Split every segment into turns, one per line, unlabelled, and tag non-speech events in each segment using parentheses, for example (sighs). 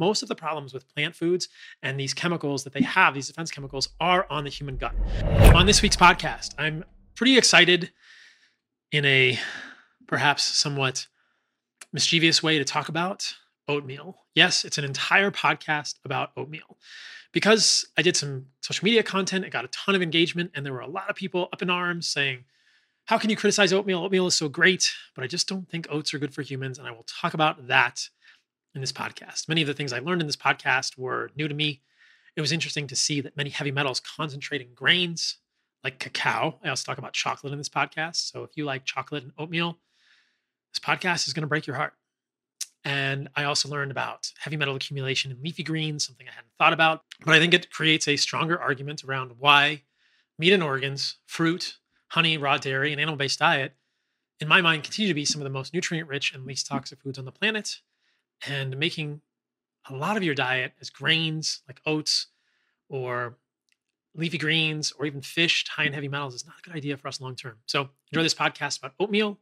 most of the problems with plant foods and these chemicals that they have, these defense chemicals, are on the human gut. On this week's podcast, I'm pretty excited in a perhaps somewhat mischievous way to talk about oatmeal. Yes, it's an entire podcast about oatmeal. Because I did some social media content, it got a ton of engagement, and there were a lot of people up in arms saying, How can you criticize oatmeal? Oatmeal is so great, but I just don't think oats are good for humans. And I will talk about that in this podcast. Many of the things I learned in this podcast were new to me. It was interesting to see that many heavy metals concentrate in grains like cacao. I also talk about chocolate in this podcast. So if you like chocolate and oatmeal, this podcast is going to break your heart. And I also learned about heavy metal accumulation in leafy greens, something I hadn't thought about. But I think it creates a stronger argument around why meat and organs, fruit, honey, raw dairy, and animal based diet, in my mind, continue to be some of the most nutrient rich and least toxic foods on the planet. And making a lot of your diet as grains like oats or leafy greens or even fish high in heavy metals is not a good idea for us long term. So enjoy mm. this podcast about oatmeal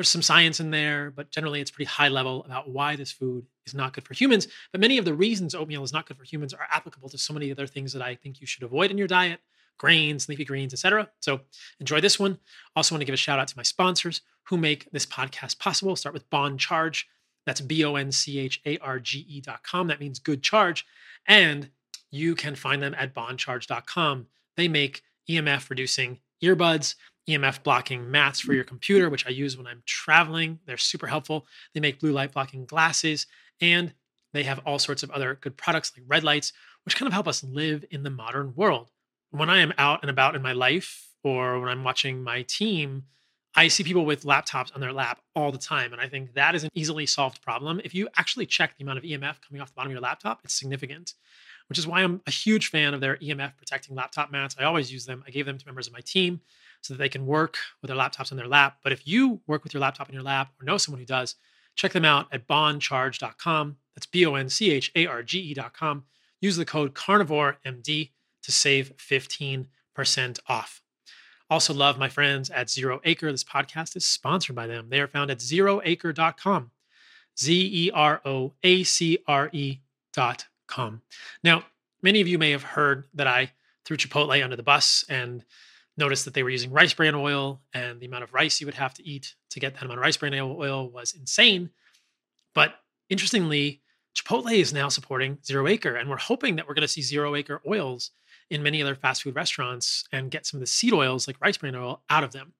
there's some science in there, but generally it's pretty high level about why this food is not good for humans. But many of the reasons oatmeal is not good for humans are applicable to so many other things that I think you should avoid in your diet grains, leafy greens, etc. So enjoy this one. Also want to give a shout out to my sponsors who make this podcast possible. Start with Bon Charge. That's B O N C H A R G E dot com. That means good charge. And you can find them at boncharge.com. They make EMF reducing earbuds EMF blocking mats for your computer, which I use when I'm traveling. They're super helpful. They make blue light blocking glasses, and they have all sorts of other good products like red lights, which kind of help us live in the modern world. When I am out and about in my life, or when I'm watching my team, I see people with laptops on their lap all the time. And I think that is an easily solved problem. If you actually check the amount of EMF coming off the bottom of your laptop, it's significant, which is why I'm a huge fan of their EMF protecting laptop mats. I always use them. I gave them to members of my team so that they can work with their laptops on their lap. But if you work with your laptop in your lap or know someone who does, check them out at boncharge.com. That's B O N C H A R G E.com. Use the code CarnivoreMD to save 15% off. Also, love my friends at Zero Acre. This podcast is sponsored by them. They are found at zeroacre.com. Z E R O A C R E.com. Now, many of you may have heard that I threw Chipotle under the bus and noticed that they were using rice bran oil, and the amount of rice you would have to eat to get that amount of rice bran oil was insane. But interestingly, Chipotle is now supporting Zero Acre, and we're hoping that we're going to see Zero Acre oils in many other fast food restaurants and get some of the seed oils like rice bran oil out of them.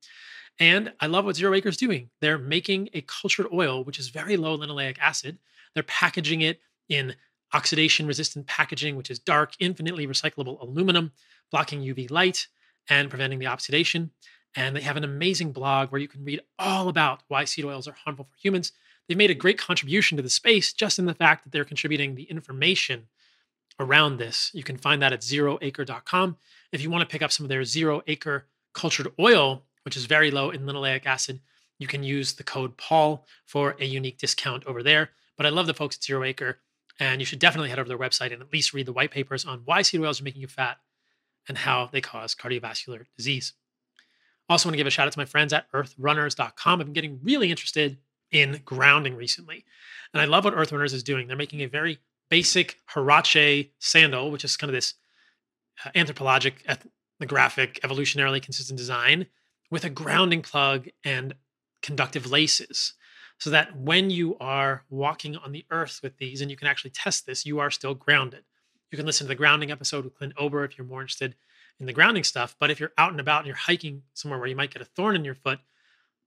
And I love what Zero Acre is doing. They're making a cultured oil, which is very low linoleic acid. They're packaging it in oxidation resistant packaging, which is dark, infinitely recyclable aluminum, blocking UV light and preventing the oxidation. And they have an amazing blog where you can read all about why seed oils are harmful for humans. They've made a great contribution to the space just in the fact that they're contributing the information around this. You can find that at zeroacre.com. If you want to pick up some of their zero acre cultured oil, which is very low in linoleic acid, you can use the code Paul for a unique discount over there. But I love the folks at Zero Acre, and you should definitely head over to their website and at least read the white papers on why seed oils are making you fat and how they cause cardiovascular disease. Also, want to give a shout out to my friends at earthrunners.com. I've been getting really interested in grounding recently. And I love what Earthrunners is doing. They're making a very basic Huarache sandal, which is kind of this uh, anthropologic, ethnographic, evolutionarily consistent design with a grounding plug and conductive laces. So that when you are walking on the earth with these, and you can actually test this, you are still grounded. You can listen to the grounding episode with Clint Ober if you're more interested in the grounding stuff. But if you're out and about and you're hiking somewhere where you might get a thorn in your foot,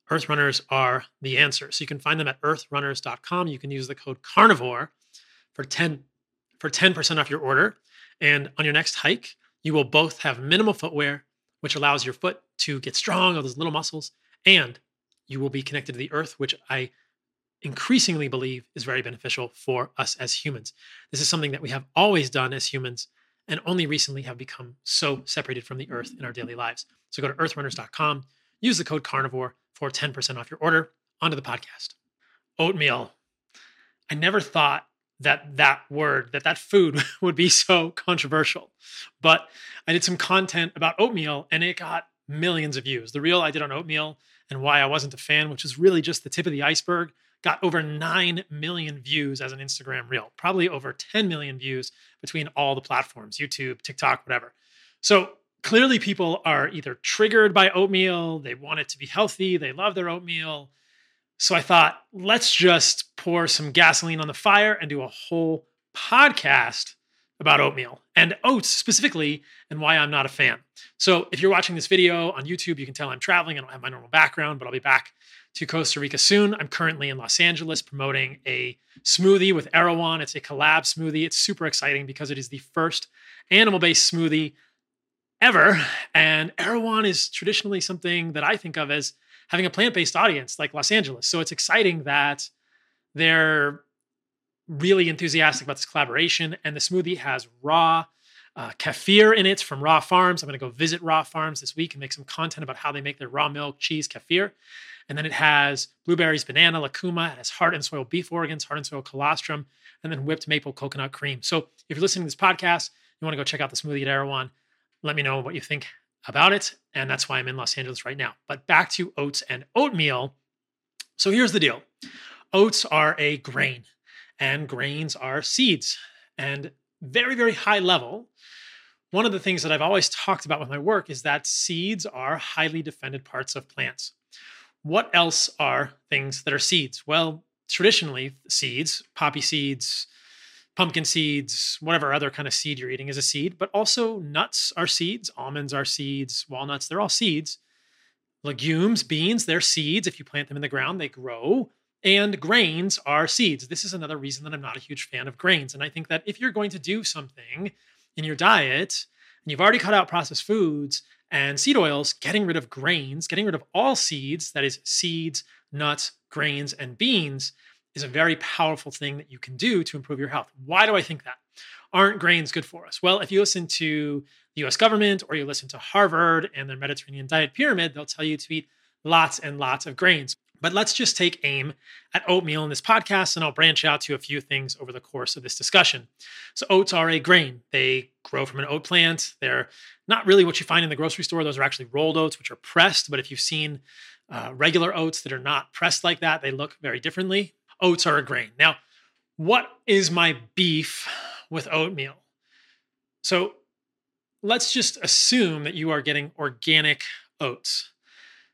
Earth Runners are the answer. So you can find them at earthrunners.com. You can use the code carnivore for 10 for 10% off your order. And on your next hike, you will both have minimal footwear, which allows your foot to get strong, all those little muscles, and you will be connected to the earth, which I increasingly believe is very beneficial for us as humans. This is something that we have always done as humans and only recently have become so separated from the earth in our daily lives. So go to earthrunners.com, use the code carnivore for 10% off your order. Onto the podcast. Oatmeal. I never thought that that word, that that food (laughs) would be so controversial. But I did some content about oatmeal and it got millions of views. The reel I did on oatmeal and why I wasn't a fan, which is really just the tip of the iceberg, got over 9 million views as an Instagram reel, probably over 10 million views between all the platforms YouTube, TikTok, whatever. So clearly, people are either triggered by oatmeal, they want it to be healthy, they love their oatmeal. So I thought, let's just pour some gasoline on the fire and do a whole podcast about oatmeal and oats specifically and why I'm not a fan. So if you're watching this video on YouTube, you can tell I'm traveling. I don't have my normal background, but I'll be back to Costa Rica soon. I'm currently in Los Angeles promoting a smoothie with Erewhon. It's a collab smoothie. It's super exciting because it is the first animal-based smoothie ever. And Erewhon is traditionally something that I think of as having a plant-based audience like Los Angeles. So it's exciting that they're really enthusiastic about this collaboration. And the smoothie has raw uh, kefir in it from Raw Farms. I'm going to go visit Raw Farms this week and make some content about how they make their raw milk, cheese, kefir. And then it has blueberries, banana, lucuma. It has heart and soil beef organs, heart and soil colostrum, and then whipped maple coconut cream. So if you're listening to this podcast, you want to go check out the smoothie at Erewhon, let me know what you think about it. And that's why I'm in Los Angeles right now. But back to oats and oatmeal. So here's the deal oats are a grain and grains are seeds. And very, very high level, one of the things that I've always talked about with my work is that seeds are highly defended parts of plants. What else are things that are seeds? Well, traditionally, seeds, poppy seeds, pumpkin seeds, whatever other kind of seed you're eating is a seed, but also nuts are seeds, almonds are seeds, walnuts, they're all seeds. Legumes, beans, they're seeds. If you plant them in the ground, they grow. And grains are seeds. This is another reason that I'm not a huge fan of grains. And I think that if you're going to do something in your diet and you've already cut out processed foods and seed oils, getting rid of grains, getting rid of all seeds, that is, seeds, nuts, grains, and beans, is a very powerful thing that you can do to improve your health. Why do I think that? Aren't grains good for us? Well, if you listen to the US government or you listen to Harvard and their Mediterranean diet pyramid, they'll tell you to eat lots and lots of grains. But let's just take aim at oatmeal in this podcast, and I'll branch out to a few things over the course of this discussion. So, oats are a grain. They grow from an oat plant. They're not really what you find in the grocery store. Those are actually rolled oats, which are pressed. But if you've seen uh, regular oats that are not pressed like that, they look very differently. Oats are a grain. Now, what is my beef with oatmeal? So, let's just assume that you are getting organic oats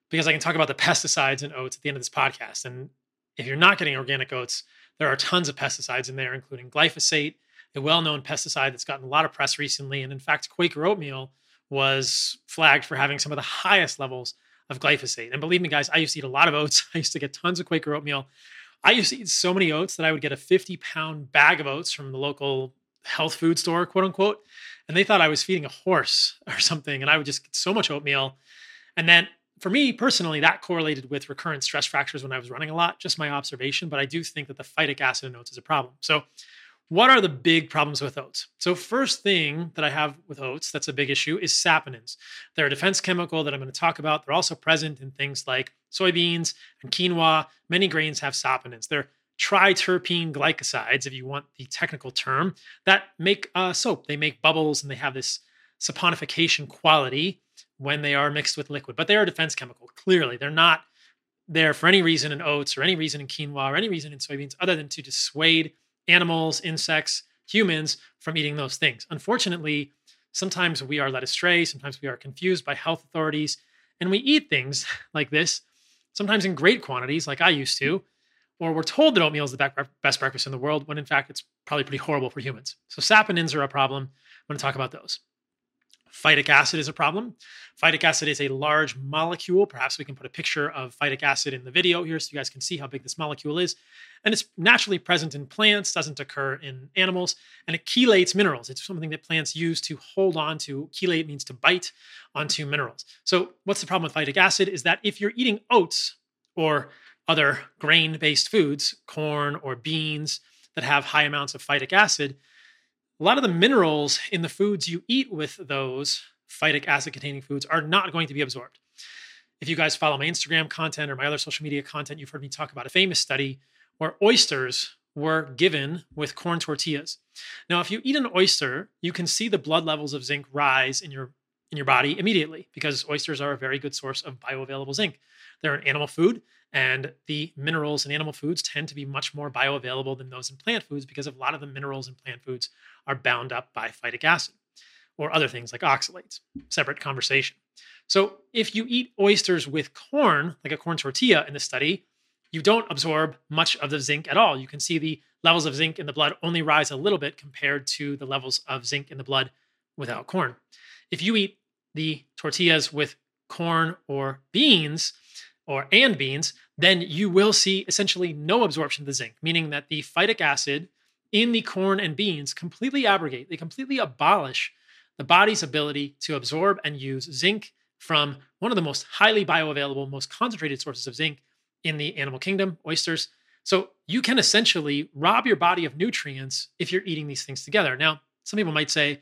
because I can talk about the pesticides in oats at the end of this podcast. And if you're not getting organic oats, there are tons of pesticides in there, including glyphosate, a well known pesticide that's gotten a lot of press recently. And in fact, Quaker oatmeal was flagged for having some of the highest levels of glyphosate. And believe me, guys, I used to eat a lot of oats. (laughs) I used to get tons of Quaker oatmeal. I used to eat so many oats that I would get a 50 pound bag of oats from the local health food store, quote unquote. And they thought I was feeding a horse (laughs) or something. And I would just get so much oatmeal. And then for me personally, that correlated with recurrent stress fractures when I was running a lot, just my observation. But I do think that the phytic acid in oats is a problem. So, what are the big problems with oats? So, first thing that I have with oats that's a big issue is saponins. They're a defense chemical that I'm going to talk about. They're also present in things like soybeans and quinoa. Many grains have saponins. They're triterpene glycosides, if you want the technical term, that make uh, soap. They make bubbles and they have this saponification quality when they are mixed with liquid. But they are a defense chemical. Clearly, they're not there for any reason in oats or any reason in quinoa or any reason in soybeans other than to dissuade animals, insects, humans from eating those things. Unfortunately, sometimes we are led astray, sometimes we are confused by health authorities, and we eat things (laughs) like this, sometimes in great quantities, like I used to, or we're told that oatmeal is the best breakfast in the world, when in fact it's probably pretty horrible for humans. So saponins are a problem. I'm going to talk about those. Phytic acid is a problem. Phytic acid is a large molecule. Perhaps we can put a picture of phytic acid in the video here so you guys can see how big this molecule is. And it's naturally present in plants, doesn't occur in animals, and it chelates minerals. It's something that plants use to hold on to. Chelate means to bite onto minerals. So, what's the problem with phytic acid is that if you're eating oats or other grain based foods, corn or beans that have high amounts of phytic acid, a lot of the minerals in the foods you eat with those phytic acid containing foods are not going to be absorbed. If you guys follow my Instagram content or my other social media content, you've heard me talk about a famous study where oysters were given with corn tortillas. Now, if you eat an oyster, you can see the blood levels of zinc rise in your in your body immediately because oysters are a very good source of bioavailable zinc. They're an animal food, And the minerals in animal foods tend to be much more bioavailable than those in plant foods because a lot of the minerals in plant foods are bound up by phytic acid or other things like oxalates. Separate conversation. So if you eat oysters with corn, like a corn tortilla in the study, you don't absorb much of the zinc at all. You can see the levels of zinc in the blood only rise a little bit compared to the levels of zinc in the blood without corn. If you eat the tortillas with corn or beans, or and beans, then you will see essentially no absorption of the zinc, meaning that the phytic acid in the corn and beans completely abrogate, they completely abolish the body's ability to absorb and use zinc from one of the most highly bioavailable, most concentrated sources of zinc in the animal kingdom, oysters. So you can essentially rob your body of nutrients if you're eating these things together. Now, some people might say,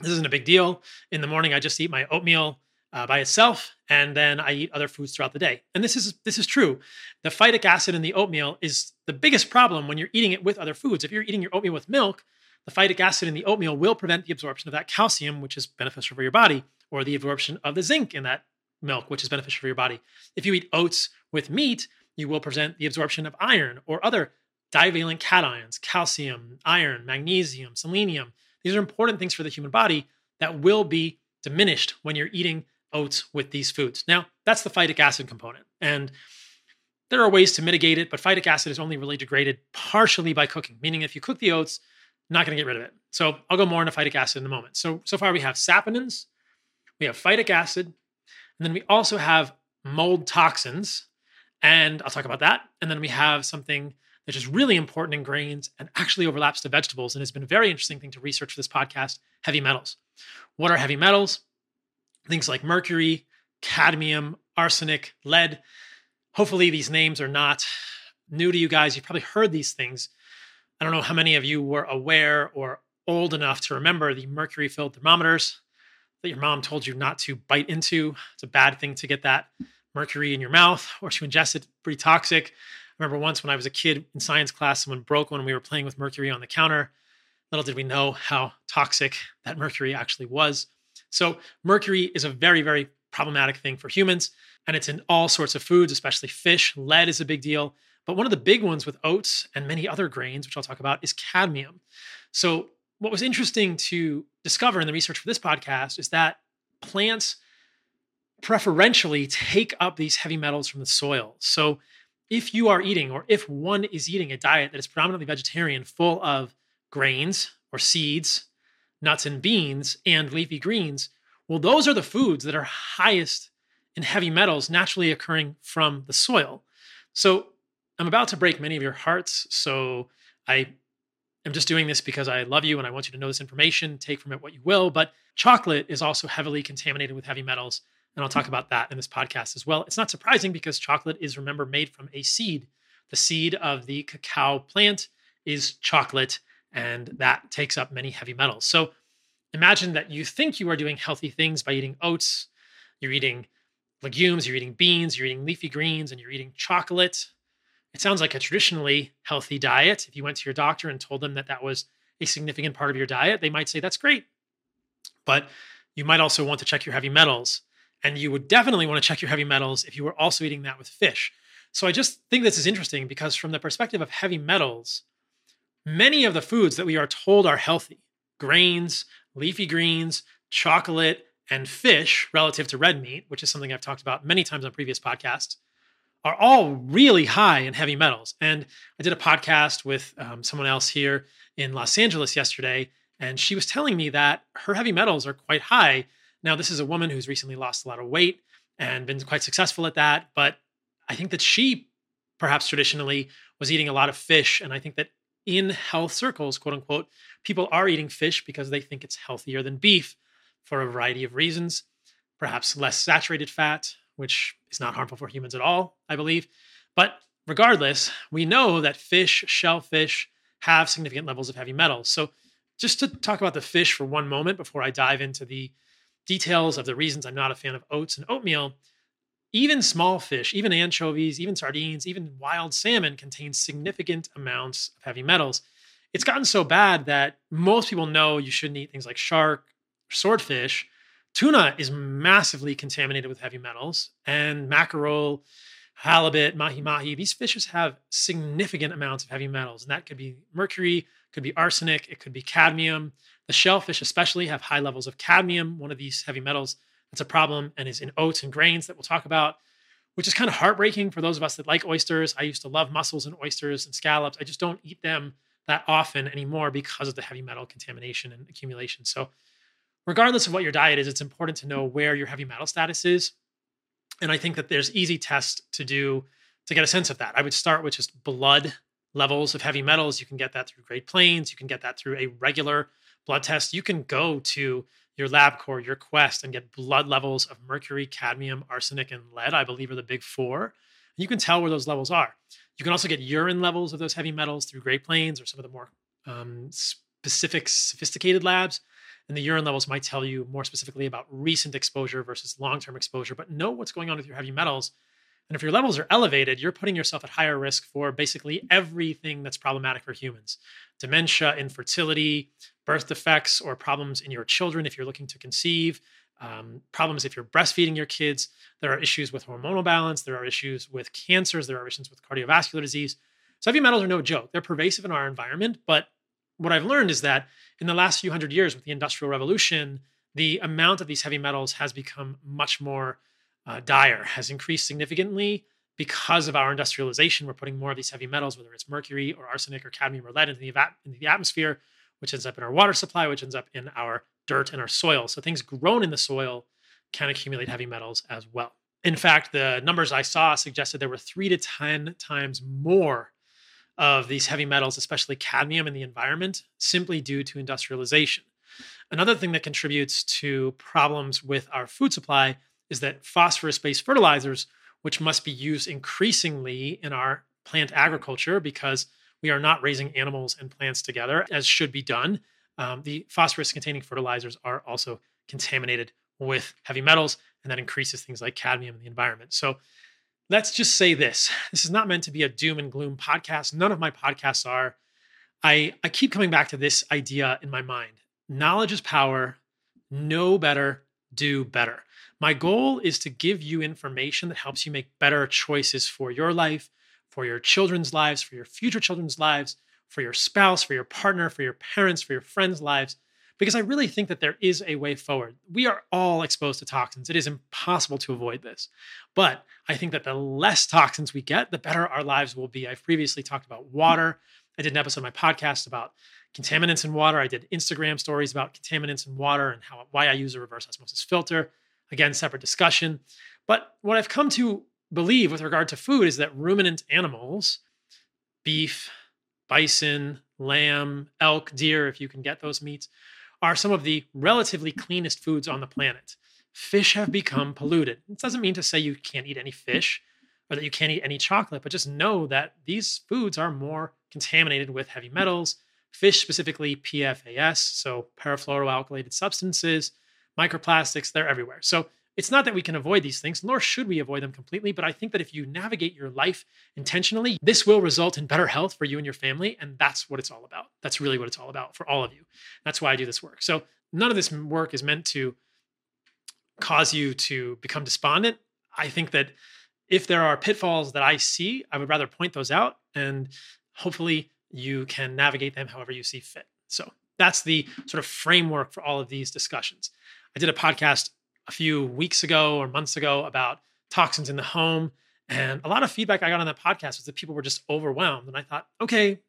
this isn't a big deal. In the morning, I just eat my oatmeal uh, by itself, and then I eat other foods throughout the day. And this is this is true. The phytic acid in the oatmeal is the biggest problem when you're eating it with other foods. If you're eating your oatmeal with milk, the phytic acid in the oatmeal will prevent the absorption of that calcium, which is beneficial for your body, or the absorption of the zinc in that milk, which is beneficial for your body. If you eat oats with meat, you will prevent the absorption of iron or other divalent cations, calcium, iron, magnesium, selenium. These are important things for the human body that will be diminished when you're eating oats with these foods. Now, that's the phytic acid component. And there are ways to mitigate it, but phytic acid is only really degraded partially by cooking, meaning if you cook the oats, not going to get rid of it. So I'll go more into phytic acid in a moment. So so far we have saponins, we have phytic acid, and then we also have mold toxins, and I'll talk about that. And then we have something that is really important in grains and actually overlaps to vegetables and has been a very interesting thing to research for this podcast heavy metals. What are heavy metals? Things like mercury, cadmium, arsenic, lead. Hopefully, these names are not new to you guys. You've probably heard these things. I don't know how many of you were aware or old enough to remember the mercury filled thermometers that your mom told you not to bite into. It's a bad thing to get that mercury in your mouth or to ingest it, pretty toxic. I remember once when I was a kid in science class, someone broke one we were playing with mercury on the counter. Little did we know how toxic that mercury actually was. So, mercury is a very, very problematic thing for humans, and it's in all sorts of foods, especially fish. Lead is a big deal. But one of the big ones with oats and many other grains, which I'll talk about, is cadmium. So, what was interesting to discover in the research for this podcast is that plants preferentially take up these heavy metals from the soil. So, if you are eating, or if one is eating a diet that is predominantly vegetarian, full of grains or seeds, nuts and beans, and leafy greens, well, those are the foods that are highest in heavy metals naturally occurring from the soil. So, I'm about to break many of your hearts. So, I am just doing this because I love you and I want you to know this information. Take from it what you will. But chocolate is also heavily contaminated with heavy metals. And I'll talk about that in this podcast as well. It's not surprising because chocolate is, remember, made from a seed. The seed of the cacao plant is chocolate, and that takes up many heavy metals. So imagine that you think you are doing healthy things by eating oats, you're eating legumes, you're eating beans, you're eating leafy greens, and you're eating chocolate. It sounds like a traditionally healthy diet. If you went to your doctor and told them that that was a significant part of your diet, they might say that's great. But you might also want to check your heavy metals. And you would definitely want to check your heavy metals if you were also eating that with fish. So I just think this is interesting because, from the perspective of heavy metals, many of the foods that we are told are healthy grains, leafy greens, chocolate, and fish relative to red meat, which is something I've talked about many times on previous podcasts, are all really high in heavy metals. And I did a podcast with um, someone else here in Los Angeles yesterday, and she was telling me that her heavy metals are quite high now, this is a woman who's recently lost a lot of weight and been quite successful at that. But I think that she, perhaps traditionally, was eating a lot of fish. And I think that in health circles, quote unquote, people are eating fish because they think it's healthier than beef for a variety of reasons. Perhaps less saturated fat, which is not harmful for humans at all, I believe. But regardless, we know that fish, shellfish, have significant levels of heavy metals. So, just to talk about the fish for one moment before I dive into the details of the reasons I'm not a fan of oats and oatmeal, even small fish, even anchovies, even sardines, even wild salmon contain significant amounts of heavy metals. It's gotten so bad that most people know you shouldn't eat things like shark, swordfish. Tuna is massively contaminated with heavy metals, and mackerel, halibut, mahi mahi. These fishes have significant amounts of heavy metals, and that could be mercury, could be arsenic, it could be cadmium. The shellfish, especially, have high levels of cadmium, one of these heavy metals that's a problem and is in oats and grains that we'll talk about, which is kind of heartbreaking for those of us that like oysters. I used to love mussels and oysters and scallops. I just don't eat them that often anymore because of the heavy metal contamination and accumulation. So, regardless of what your diet is, it's important to know where your heavy metal status is. And I think that there's easy tests to do to get a sense of that. I would start with just blood levels of heavy metals. You can get that through Great Plains. You can get that through a regular blood test. You can go to your LabCorp, your Quest, and get blood levels of mercury, cadmium, arsenic, and lead, I believe are the big four. And you can tell where those levels are. You can also get urine levels of those heavy metals through Great Plains or some of the more um, specific, sophisticated labs. And the urine levels might tell you more specifically about recent exposure versus long term exposure, but know what's going on with your heavy metals. And if your levels are elevated, you're putting yourself at higher risk for basically everything that's problematic for humans dementia, infertility, birth defects, or problems in your children if you're looking to conceive, um, problems if you're breastfeeding your kids. There are issues with hormonal balance. There are issues with cancers. There are issues with cardiovascular disease. So heavy metals are no joke. They're pervasive in our environment. But what I've learned is that in the last few hundred years with the Industrial Revolution, the amount of these heavy metals has become much more uh, dire, has increased significantly because of our industrialization. We're putting more of these heavy metals, whether it's mercury or arsenic or cadmium or lead, into the, into the atmosphere, which ends up in our water supply, which ends up in our dirt and our soil. So things grown in the soil can accumulate heavy metals as well. In fact, the numbers I saw suggested there were three to 10 times more of these heavy metals, especially cadmium, in the environment simply due to industrialization. Another thing that contributes to problems with our food supply is that phosphorus based fertilizers, which must be used increasingly in our plant agriculture because we are not raising animals and plants together as should be done. Um, the phosphorus containing fertilizers are also contaminated with heavy metals, and that increases things like cadmium in the environment. So let's just say this this is not meant to be a doom and gloom podcast. None of my podcasts are. I, I keep coming back to this idea in my mind knowledge is power, know better, do better. My goal is to give you information that helps you make better choices for your life, for your children's lives, for your future children's lives, for your spouse, for your partner, for your parents, for your friends' lives, because I really think that there is a way forward. We are all exposed to toxins. It is impossible to avoid this. But I think that the less toxins we get, the better our lives will be. I've previously talked about water. I did an episode of my podcast about contaminants in water. I did Instagram stories about contaminants in water and how why I use a reverse osmosis filter. Again, separate discussion. But what I've come to believe with regard to food is that ruminant animals, beef, bison, lamb, elk, deer, if you can get those meats, are some of the relatively cleanest foods on the planet. Fish have become polluted. It doesn't mean to say you can't eat any fish or that you can't eat any chocolate, but just know that these foods are more contaminated with heavy metals, fish specifically PFAS, so perfluoroalkylated substances, microplastics, they're everywhere. So it's not that we can avoid these things, nor should we avoid them completely, but I think that if you navigate your life intentionally, this will result in better health for you and your family. And that's what it's all about. That's really what it's all about for all of you. That's why I do this work. So none of this work is meant to cause you to become despondent. I think that if there are pitfalls that I see, I would rather point those out and hopefully you can navigate them however you see fit. So that's the sort of framework for all of these discussions. I did a podcast a few weeks ago or months ago about toxins in the home. And a lot of feedback I got on that podcast was that people were just overwhelmed. And I thought, okay,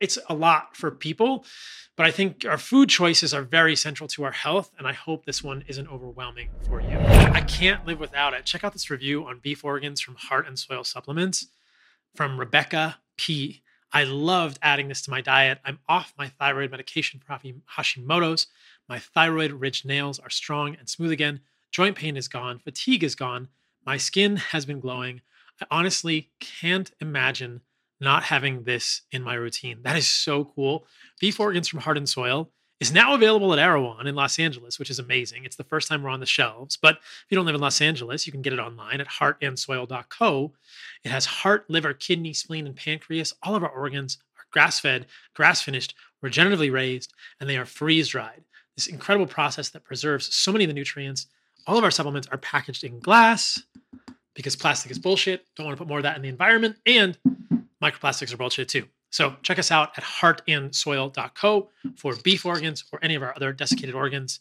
it's a lot for people, but I think our food choices are very central to our health. And I hope this one isn't overwhelming for you. I can't live without it. Check out this review on beef organs from Heart and Soil Supplements from Rebecca P. I loved adding this to my diet. I'm off my thyroid medication for Hashimoto's. My thyroid ridged nails are strong and smooth again. Joint pain is gone. Fatigue is gone. My skin has been glowing. I honestly can't imagine not having this in my routine. That is so cool. Beef organs from Heart and Soil is now available at Erewhon in Los Angeles, which is amazing. It's the first time we're on the shelves. But if you don't live in Los Angeles, you can get it online at heartandsoil.co. It has heart, liver, kidney, spleen, and pancreas. All of our organs are grass fed, grass finished, regeneratively raised, and they are freeze dried. This incredible process that preserves so many of the nutrients all of our supplements are packaged in glass. because plastic is bullshit. Don't want to put more of that in the environment. And microplastics are bullshit too. So check us out at heartandsoil.co for beef organs or any of our other desiccated organs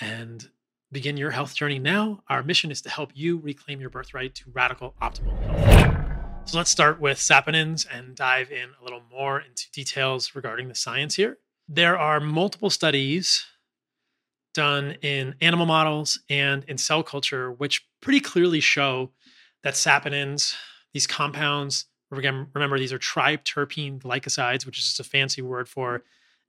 and begin your health journey now. Our mission is to help you reclaim your birthright to radical optimal health. So let's start with saponins and dive in a little more into details regarding the science here. There are multiple studies done in animal models and in cell culture, which pretty clearly show that saponins, these compounds, remember these are triterpene glycosides, which is just a fancy word for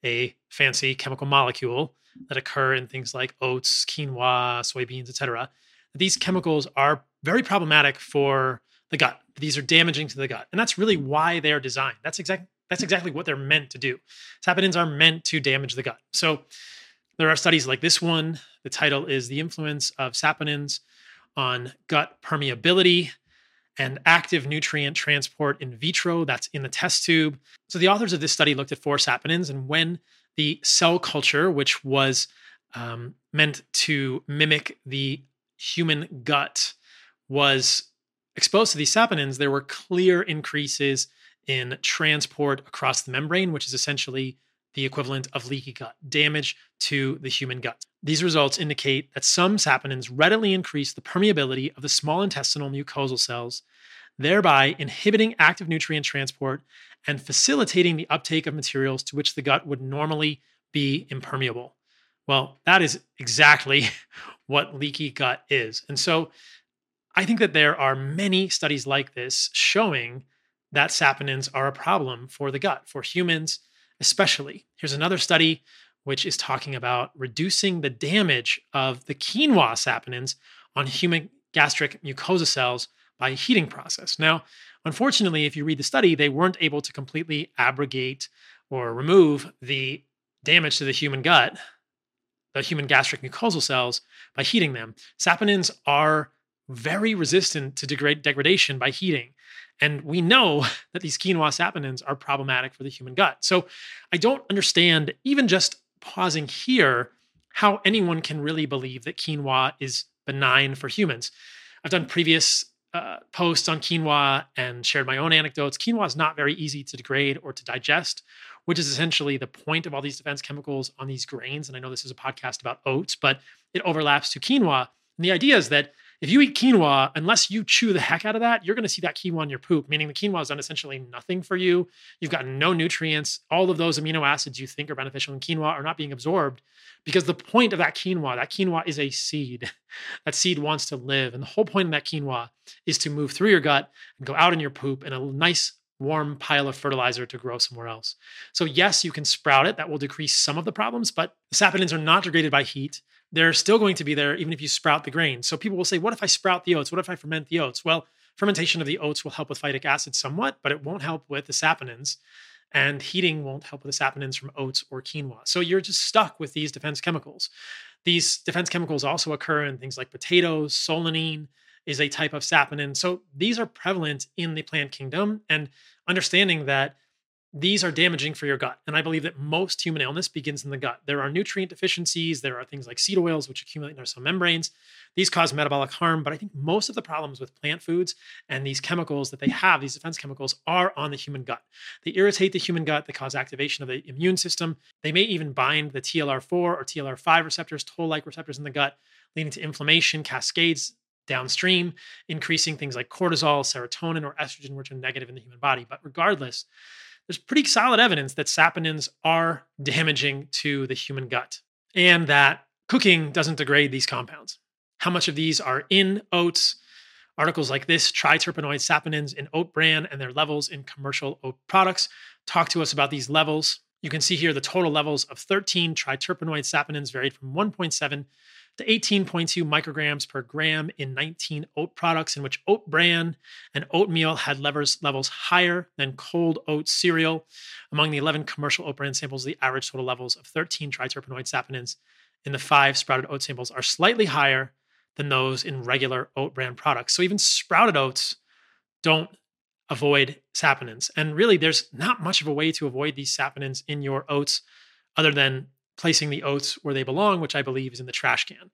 a fancy chemical molecule that occur in things like oats, quinoa, soybeans, etc. These chemicals are very problematic for the gut. These are damaging to the gut. And that's really why they're designed. That's exactly that's exactly what they're meant to do. Saponins are meant to damage the gut. So there are studies like this one. The title is The Influence of Saponins on Gut Permeability and Active Nutrient Transport in Vitro. That's in the test tube. So the authors of this study looked at four saponins, and when the cell culture, which was um, meant to mimic the human gut, was exposed to these saponins, there were clear increases in transport across the membrane, which is essentially the equivalent of leaky gut, damage to the human gut. These results indicate that some saponins readily increase the permeability of the small intestinal mucosal cells, thereby inhibiting active nutrient transport and facilitating the uptake of materials to which the gut would normally be impermeable. Well, that is exactly (laughs) what leaky gut is. And so I think that there are many studies like this showing that saponins are a problem for the gut, for humans especially. Here's another study which is talking about reducing the damage of the quinoa saponins on human gastric mucosa cells by a heating process. Now, unfortunately, if you read the study, they weren't able to completely abrogate or remove the damage to the human gut, the human gastric mucosal cells, by heating them. Saponins are very resistant to degrade, degradation by heating. And we know (laughs) that these quinoa saponins are problematic for the human gut. So I don't understand, even just pausing here, how anyone can really believe that quinoa is benign for humans. I've done previous uh, posts on quinoa and shared my own anecdotes. Quinoa is not very easy to degrade or to digest, which is essentially the point of all these defense chemicals on these grains. And I know this is a podcast about oats, but it overlaps to quinoa. And the idea is that if you eat quinoa, unless you chew the heck out of that, you're going to see that quinoa in your poop, meaning the quinoa has done essentially nothing for you. You've got no nutrients. All of those amino acids you think are beneficial in quinoa are not being absorbed because the point of that quinoa, that quinoa is a seed. (laughs) that seed wants to live. And the whole point of that quinoa is to move through your gut and go out in your poop in a nice warm pile of fertilizer to grow somewhere else. So, yes, you can sprout it. That will decrease some of the problems, but the saponins are not degraded by heat they're still going to be there even if you sprout the grain. So people will say, what if I sprout the oats? What if I ferment the oats? Well, fermentation of the oats will help with phytic acid somewhat, but it won't help with the saponins. And heating won't help with the saponins from oats or quinoa. So you're just stuck with these defense chemicals. These defense chemicals also occur in things like potatoes. Solanine is a type of saponin. So these are prevalent in the plant kingdom. And understanding that these are damaging for your gut. And I believe that most human illness begins in the gut. There are nutrient deficiencies. There are things like seed oils, which accumulate in our cell membranes. These cause metabolic harm. But I think most of the problems with plant foods and these chemicals that they have, these defense chemicals, are on the human gut. They irritate the human gut. They cause activation of the immune system. They may even bind the TLR4 or TLR5 receptors, toll like receptors in the gut, leading to inflammation, cascades downstream, increasing things like cortisol, serotonin, or estrogen, which are negative in the human body. But regardless, there's pretty solid evidence that saponins are damaging to the human gut and that cooking doesn't degrade these compounds. How much of these are in oats? Articles like this, triterpenoid saponins in oat bran and their levels in commercial oat products, talk to us about these levels. You can see here the total levels of 13 triterpenoid saponins varied from 1.7 to 18.2 micrograms per gram in 19 oat products, in which oat bran and oatmeal had levels, levels higher than cold oat cereal. Among the 11 commercial oat bran samples, the average total levels of 13 triterpenoid saponins in the five sprouted oat samples are slightly higher than those in regular oat bran products. So even sprouted oats don't avoid saponins. And really, there's not much of a way to avoid these saponins in your oats other than placing the oats where they belong, which I believe is in the trash can.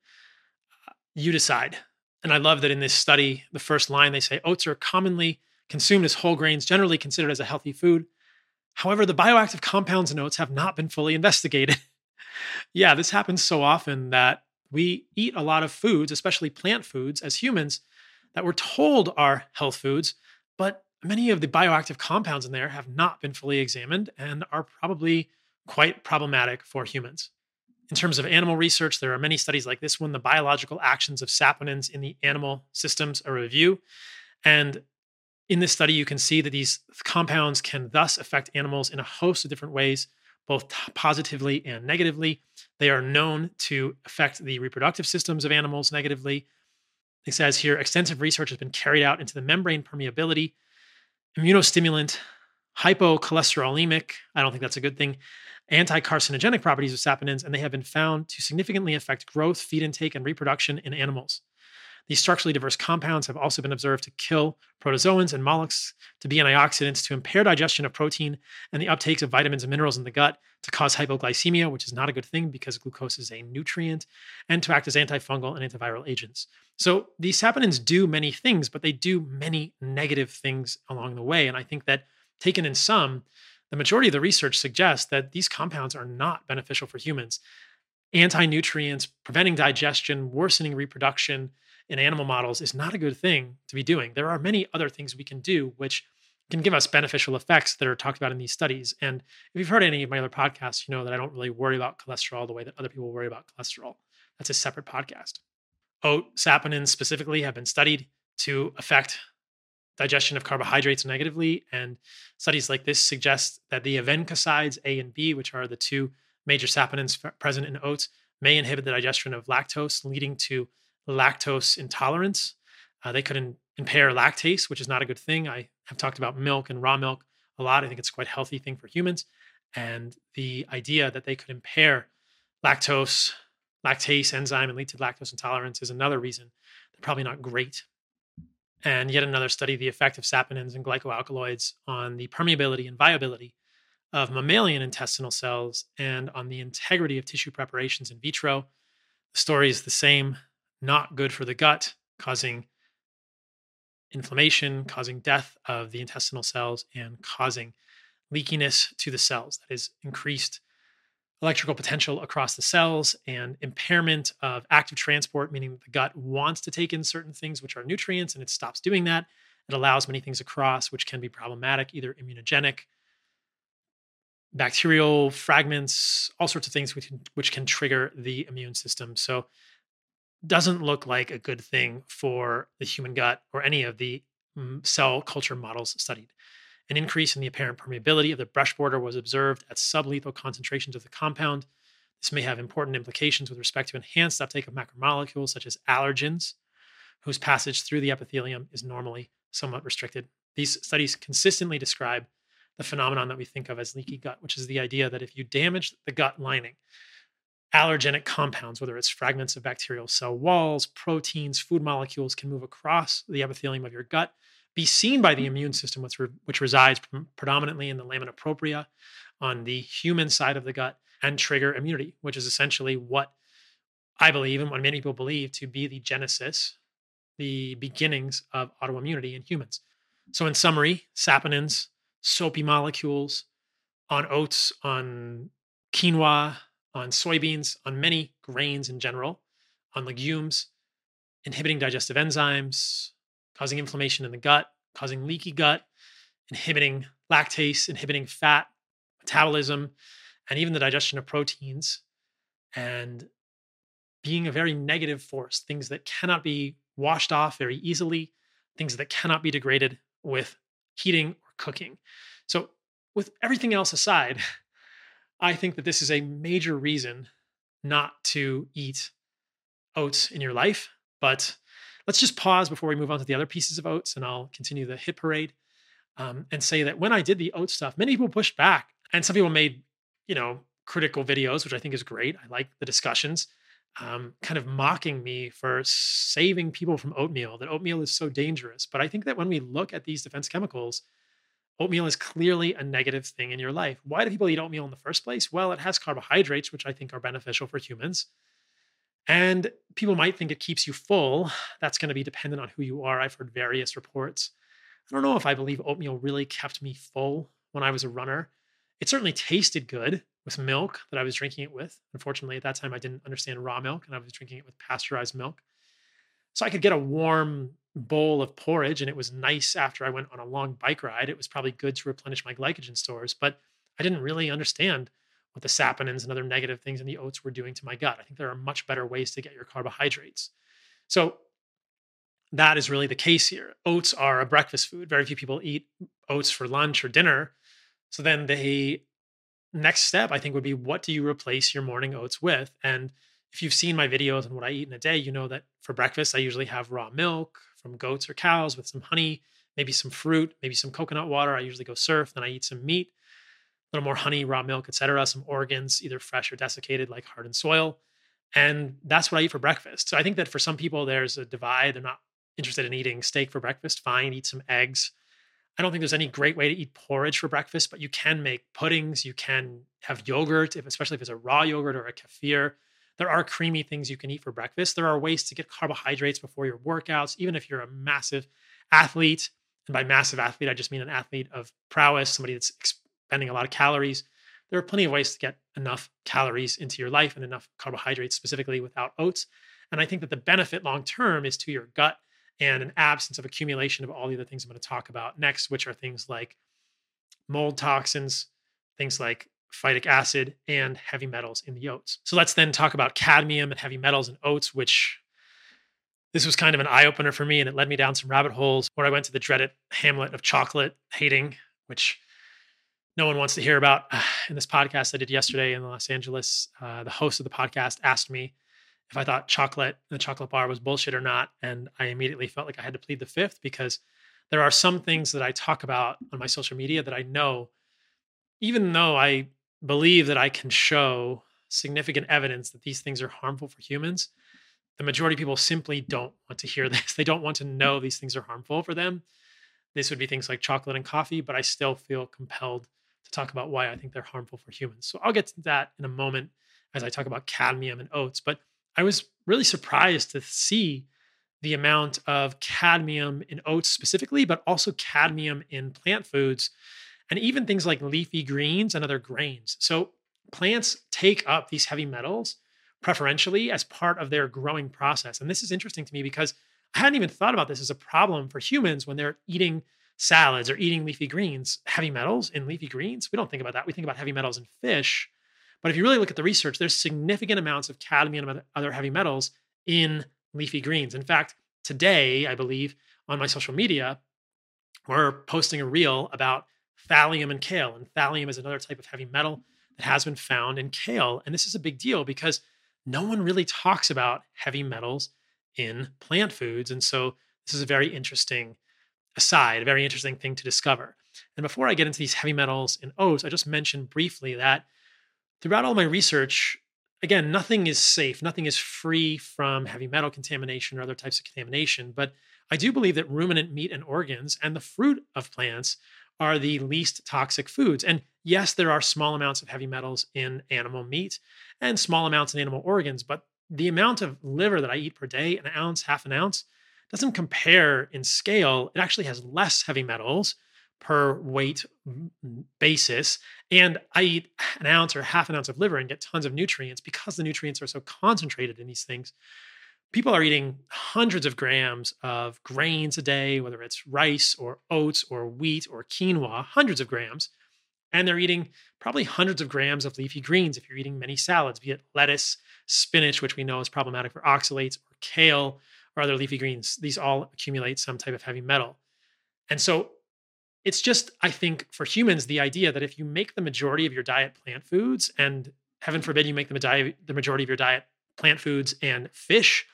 You decide. And I love that in this study, the first line they say oats are commonly consumed as whole grains, generally considered as a healthy food. However, the bioactive compounds in oats have not been fully investigated. (laughs) yeah, this happens so often that we eat a lot of foods, especially plant foods, as humans that we're told are health foods, but many of the bioactive compounds in there have not been fully examined and are probably quite problematic for humans. In terms of animal research, there are many studies like this one, the biological actions of saponins in the animal systems, a review. And in this study, you can see that these compounds can thus affect animals in a host of different ways, both positively and negatively. They are known to affect the reproductive systems of animals negatively. It says here extensive research has been carried out into the membrane permeability, immunostimulant, hypocholesterolemic, I don't think that's a good thing, anti carcinogenic properties of saponins, and they have been found to significantly affect growth, feed intake, and reproduction in animals. These structurally diverse compounds have also been observed to kill protozoans and mollusks, to be antioxidants, to impair digestion of protein and the uptakes of vitamins and minerals in the gut, to cause hypoglycemia, which is not a good thing because glucose is a nutrient, and to act as antifungal and antiviral agents. So these saponins do many things, but they do many negative things along the way. And I think that taken in sum, the majority of the research suggests that these compounds are not beneficial for humans. Anti nutrients, preventing digestion, worsening reproduction in animal models is not a good thing to be doing. There are many other things we can do which can give us beneficial effects that are talked about in these studies. And if you've heard any of my other podcasts, you know that I don't really worry about cholesterol the way that other people worry about cholesterol. That's a separate podcast. Oat saponins specifically have been studied to affect digestion of carbohydrates negatively. And studies like this suggest that the avenacosides A and B, which are the two major saponins present in oats, may inhibit the digestion of lactose, leading to lactose intolerance. Uh, they could in, impair lactase, which is not a good thing. I have talked about milk and raw milk a lot. I think it's quite a healthy thing for humans. And the idea that they could impair lactose, lactase enzyme, and lead to lactose intolerance is another reason they're probably not great and yet another study the effect of saponins and glycoalkaloids on the permeability and viability of mammalian intestinal cells and on the integrity of tissue preparations in vitro. The story is the same not good for the gut, causing inflammation, causing death of the intestinal cells, and causing leakiness to the cells. That is increased electrical potential across the cells and impairment of active transport, meaning the gut wants to take in certain things, which are nutrients, and it stops doing that. It allows many things across, which can be problematic, either immunogenic, bacterial fragments, all sorts of things which, which can trigger the immune system. So, doesn't look like a good thing for the human gut or any of the mm, cell culture models studied. An increase in the apparent permeability of the brush border was observed at sublethal concentrations of the compound. This may have important implications with respect to enhanced uptake of macromolecules such as allergens, whose passage through the epithelium is normally somewhat restricted. These studies consistently describe the phenomenon that we think of as leaky gut, which is the idea that if you damage the gut lining, allergenic compounds, whether it's fragments of bacterial cell walls, proteins, food molecules, can move across the epithelium of your gut be seen by the immune system, which, re- which resides predominantly in the lamina propria on the human side of the gut, and trigger immunity, which is essentially what I believe and what many people believe to be the genesis, the beginnings of autoimmunity in humans. So, in summary, saponins, soapy molecules on oats, on quinoa, on soybeans, on many grains in general, on legumes, inhibiting digestive enzymes, causing inflammation in the gut, causing leaky gut, inhibiting lactase, inhibiting fat metabolism, and even the digestion of proteins, and being a very negative force, things that cannot be washed off very easily, things that cannot be degraded with heating or cooking. So, with everything else aside, (laughs) I think that this is a major reason not to eat oats in your life, but Let's just pause before we move on to the other pieces of oats, and I'll continue the hit parade um, and say that when I did the oat stuff, many people pushed back, and some people made, you know, critical videos, which I think is great. I like the discussions, um, kind of mocking me for saving people from oatmeal. That oatmeal is so dangerous, but I think that when we look at these defense chemicals, oatmeal is clearly a negative thing in your life. Why do people eat oatmeal in the first place? Well, it has carbohydrates, which I think are beneficial for humans. And people might think it keeps you full. That's going to be dependent on who you are. I've heard various reports. I don't know if I believe oatmeal really kept me full when I was a runner. It certainly tasted good with milk that I was drinking it with. Unfortunately, at that time, I didn't understand raw milk and I was drinking it with pasteurized milk. So I could get a warm bowl of porridge and it was nice after I went on a long bike ride. It was probably good to replenish my glycogen stores, but I didn't really understand what the saponins and other negative things in the oats were doing to my gut. I think there are much better ways to get your carbohydrates. So that is really the case here. Oats are a breakfast food. Very few people eat oats for lunch or dinner. So then the next step, I think, would be what do you replace your morning oats with? And if you've seen my videos on what I eat in a day, you know that for breakfast, I usually have raw milk from goats or cows with some honey, maybe some fruit, maybe some coconut water. I usually go surf, then I eat some meat, little more honey, raw milk, etc. Some organs, either fresh or desiccated, like Heart & Soil. And that's what I eat for breakfast. So I think that for some people, there's a divide. They're not interested in eating steak for breakfast. Fine, eat some eggs. I don't think there's any great way to eat porridge for breakfast, but you can make puddings. You can have yogurt, if, especially if it's a raw yogurt or a kefir. There are creamy things you can eat for breakfast. There are ways to get carbohydrates before your workouts, even if you're a massive athlete. And by massive athlete, I just mean an athlete of prowess, somebody that's expending a lot of calories. There are plenty of ways to get enough calories into your life and enough carbohydrates specifically without oats. And I think that the benefit long term is to your gut and an absence of accumulation of all the other things I'm going to talk about next, which are things like mold toxins, things like phytic acid, and heavy metals in the oats. So let's then talk about cadmium and heavy metals in oats, which this was kind of an eye opener for me, and it led me down some rabbit holes where I went to the dreaded hamlet of chocolate hating, which no one wants to hear about. In this podcast I did yesterday in Los Angeles, uh, the host of the podcast asked me if I thought chocolate, the chocolate bar was bullshit or not. And I immediately felt like I had to plead the fifth because there are some things that I talk about on my social media that I know, even though I believe that I can show significant evidence that these things are harmful for humans, the majority of people simply don't want to hear (laughs) this. They don't want to know these things are harmful for them. This would be things like chocolate and coffee, but I still feel compelled to talk about why I think they're harmful for humans. So I'll get to that in a moment as I talk about cadmium and oats. But I was really surprised to see the amount of cadmium in oats specifically, but also cadmium in plant foods and even things like leafy greens and other grains. So plants take up these heavy metals preferentially as part of their growing process. And this is interesting to me because I hadn't even thought about this as a problem for humans when they're eating salads or eating leafy greens. Heavy metals in leafy greens, we don't think about that. We think about heavy metals in fish but if you really look at the research, there's significant amounts of cadmium and other heavy metals in leafy greens. In fact, today, I believe on my social media, we're posting a reel about thallium and kale. And thallium is another type of heavy metal that has been found in kale. And this is a big deal because no one really talks about heavy metals in plant foods. And so this is a very interesting aside, a very interesting thing to discover. And before I get into these heavy metals and oats, I just mentioned briefly that throughout all my research, again, nothing is safe, nothing is free from heavy metal contamination or other types of contamination. But I do believe that ruminant meat and organs and the fruit of plants are the least toxic foods. And yes, there are small amounts of heavy metals in animal meat and small amounts in animal organs, but the amount of liver that I eat per day, an ounce, half an ounce, doesn't compare in scale. It actually has less heavy metals per weight basis. And I eat an ounce or half an ounce of liver and get tons of nutrients because the nutrients are so concentrated in these things. People are eating hundreds of grams of grains a day, whether it's rice or oats or wheat or quinoa, hundreds of grams. And they're eating probably hundreds of grams of leafy greens if you're eating many salads, be it lettuce, spinach, which we know is problematic for oxalates, or kale, or other leafy greens. These all accumulate some type of heavy metal. And so it's just i think for humans the idea that if you make the majority of your diet plant foods and heaven forbid you make the, the majority of your diet plant foods and fish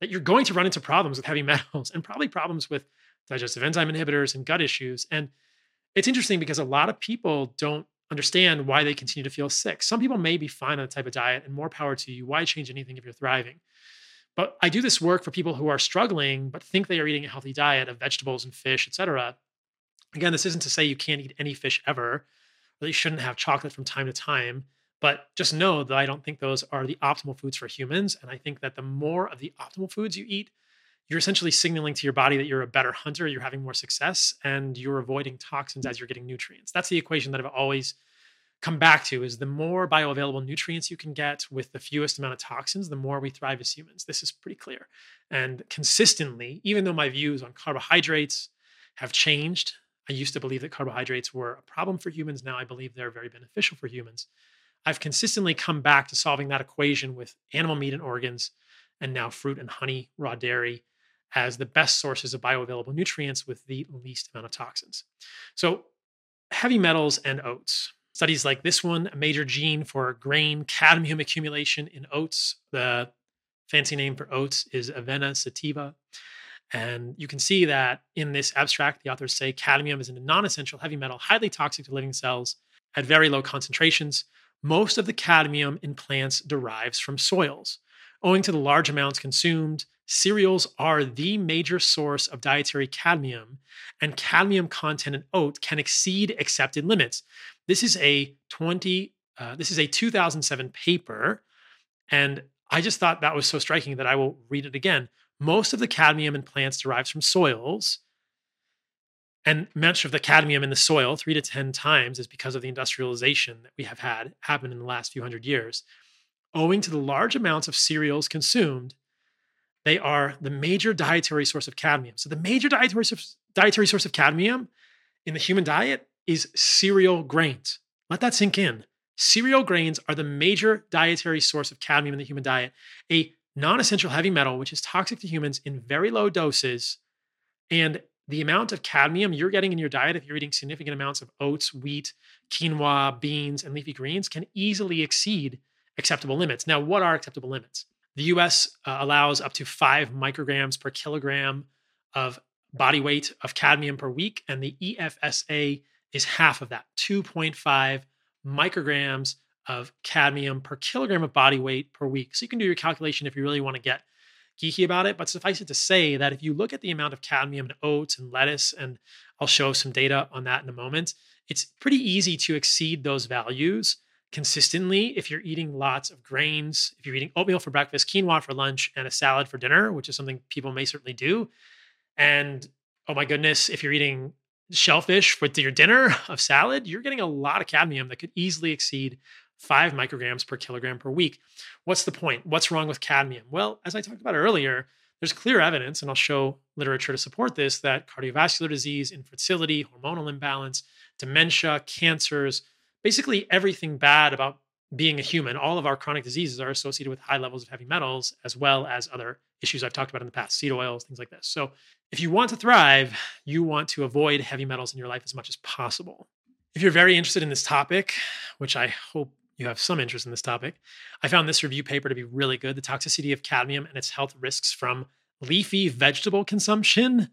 that you're going to run into problems with heavy (laughs) metals and probably problems with digestive enzyme inhibitors and gut issues and it's interesting because a lot of people don't understand why they continue to feel sick some people may be fine on a type of diet and more power to you why change anything if you're thriving but i do this work for people who are struggling but think they are eating a healthy diet of vegetables and fish etc Again, this isn't to say you can't eat any fish ever, or that you shouldn't have chocolate from time to time. But just know that I don't think those are the optimal foods for humans. And I think that the more of the optimal foods you eat, you're essentially signaling to your body that you're a better hunter, you're having more success, and you're avoiding toxins as you're getting nutrients. That's the equation that I've always come back to is the more bioavailable nutrients you can get with the fewest amount of toxins, the more we thrive as humans. This is pretty clear. And consistently, even though my views on carbohydrates have changed, I used to believe that carbohydrates were a problem for humans. Now I believe they're very beneficial for humans. I've consistently come back to solving that equation with animal meat and organs, and now fruit and honey, raw dairy, as the best sources of bioavailable nutrients with the least amount of toxins. So, heavy metals and oats. Studies like this one, a major gene for grain cadmium accumulation in oats. The fancy name for oats is Avena sativa. And you can see that in this abstract, the authors say cadmium is a non essential heavy metal, highly toxic to living cells at very low concentrations. Most of the cadmium in plants derives from soils. Owing to the large amounts consumed, cereals are the major source of dietary cadmium, and cadmium content in oat can exceed accepted limits. This is a 20 uh, this is a 2007 paper and I just thought that was so striking that I will read it again. Most of the cadmium in plants derives from soils, and much of the cadmium in the soil, three to 10 times, is because of the industrialization that we have had happen in the last few hundred years. Owing to the large amounts of cereals consumed, they are the major dietary source of cadmium. So, the major dietary, source, dietary source of cadmium in the human diet is cereal grains. Let that sink in. Cereal grains are the major dietary source of cadmium in the human diet, a non essential heavy metal which is toxic to humans in very low doses. And the amount of cadmium you're getting in your diet, if you're eating significant amounts of oats, wheat, quinoa, beans, and leafy greens, can easily exceed acceptable limits. Now, what are acceptable limits? The US uh, allows up to five micrograms per kilogram of body weight of cadmium per week, and the EFSA is half of that 2.5 micrograms of cadmium per kilogram of body weight per week. So you can do your calculation if you really want to get geeky about it. But suffice it to say that if you look at the amount of cadmium in oats and lettuce, and I'll show some data on that in a moment, it's pretty easy to exceed those values consistently if you're eating lots of grains, if you're eating oatmeal for breakfast, quinoa for lunch, and a salad for dinner, which is something people may certainly do. And oh my goodness, if you're eating shellfish with your dinner (laughs) of salad, you're getting a lot of cadmium that could easily exceed five micrograms per kilogram per week. What's the point? What's wrong with cadmium? Well, as I talked about earlier, there's clear evidence, and I'll show literature to support this, that cardiovascular disease, infertility, hormonal imbalance, dementia, cancers, basically everything bad about being a human, all of our chronic diseases are associated with high levels of heavy metals, as well as other issues I've talked about in the past, seed oils, things like this. So, if you want to thrive, you want to avoid heavy metals in your life as much as possible. If you're very interested in this topic, which I hope you have some interest in this topic, I found this review paper to be really good The Toxicity of Cadmium and Its Health Risks from Leafy Vegetable Consumption.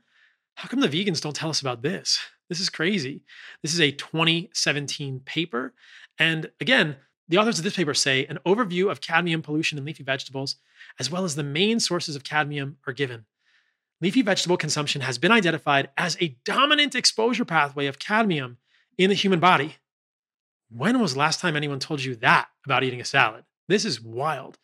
How come the vegans don't tell us about this? This is crazy. This is a 2017 paper. And again, the authors of this paper say an overview of cadmium pollution in leafy vegetables, as well as the main sources of cadmium, are given. Leafy vegetable consumption has been identified as a dominant exposure pathway of cadmium in the human body. When was the last time anyone told you that about eating a salad? This is wild.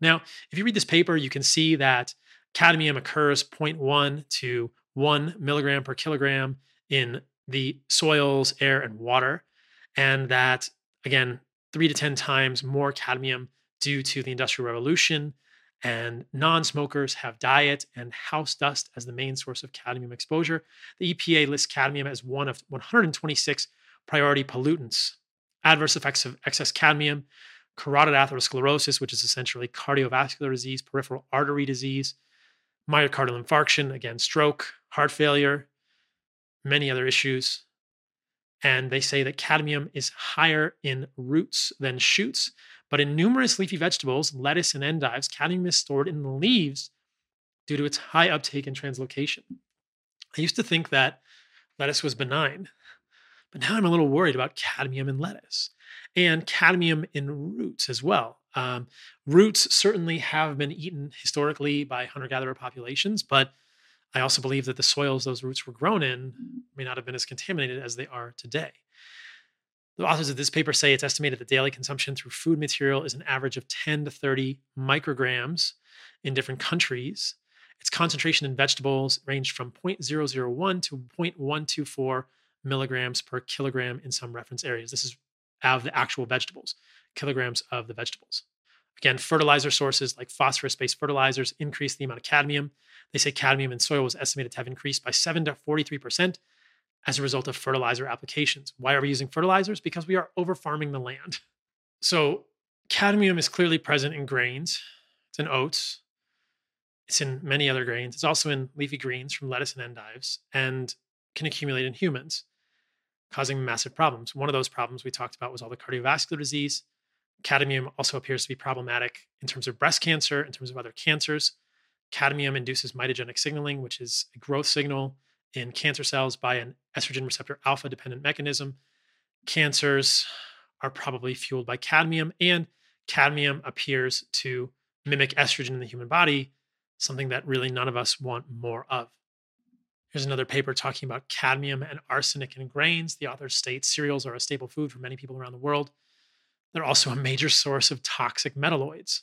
Now, if you read this paper, you can see that cadmium occurs 0.1 to 1 milligram per kilogram in the soils, air, and water. And that, again, three to 10 times more cadmium due to the Industrial Revolution. And non smokers have diet and house dust as the main source of cadmium exposure. The EPA lists cadmium as one of 126 priority pollutants. Adverse effects of excess cadmium, carotid atherosclerosis, which is essentially cardiovascular disease, peripheral artery disease, myocardial infarction, again, stroke, heart failure, many other issues. And they say that cadmium is higher in roots than shoots. But in numerous leafy vegetables, lettuce and endives, cadmium is stored in the leaves due to its high uptake and translocation. I used to think that lettuce was benign, but now I'm a little worried about cadmium in lettuce and cadmium in roots as well. Um, roots certainly have been eaten historically by hunter gatherer populations, but I also believe that the soils those roots were grown in may not have been as contaminated as they are today. The authors of this paper say it's estimated that daily consumption through food material is an average of 10 to 30 micrograms in different countries. Its concentration in vegetables ranged from 0.001 to 0.124 milligrams per kilogram in some reference areas. This is of the actual vegetables, kilograms of the vegetables. Again, fertilizer sources like phosphorus based fertilizers increase the amount of cadmium. They say cadmium in soil was estimated to have increased by 7 to 43% as a result of fertilizer applications. Why are we using fertilizers? Because we are over farming the land. So, cadmium is clearly present in grains, it's in oats, it's in many other grains, it's also in leafy greens from lettuce and endives, and can accumulate in humans, causing massive problems. One of those problems we talked about was all the cardiovascular disease. Cadmium also appears to be problematic in terms of breast cancer, in terms of other cancers. Cadmium induces mitogenic signaling, which is a growth signal in cancer cells by an estrogen receptor alpha dependent mechanism. Cancers are probably fueled by cadmium, and cadmium appears to mimic estrogen in the human body, something that really none of us want more of. Here's another paper talking about cadmium and arsenic in grains. The author states cereals are a staple food for many people around the world. They're also a major source of toxic metalloids.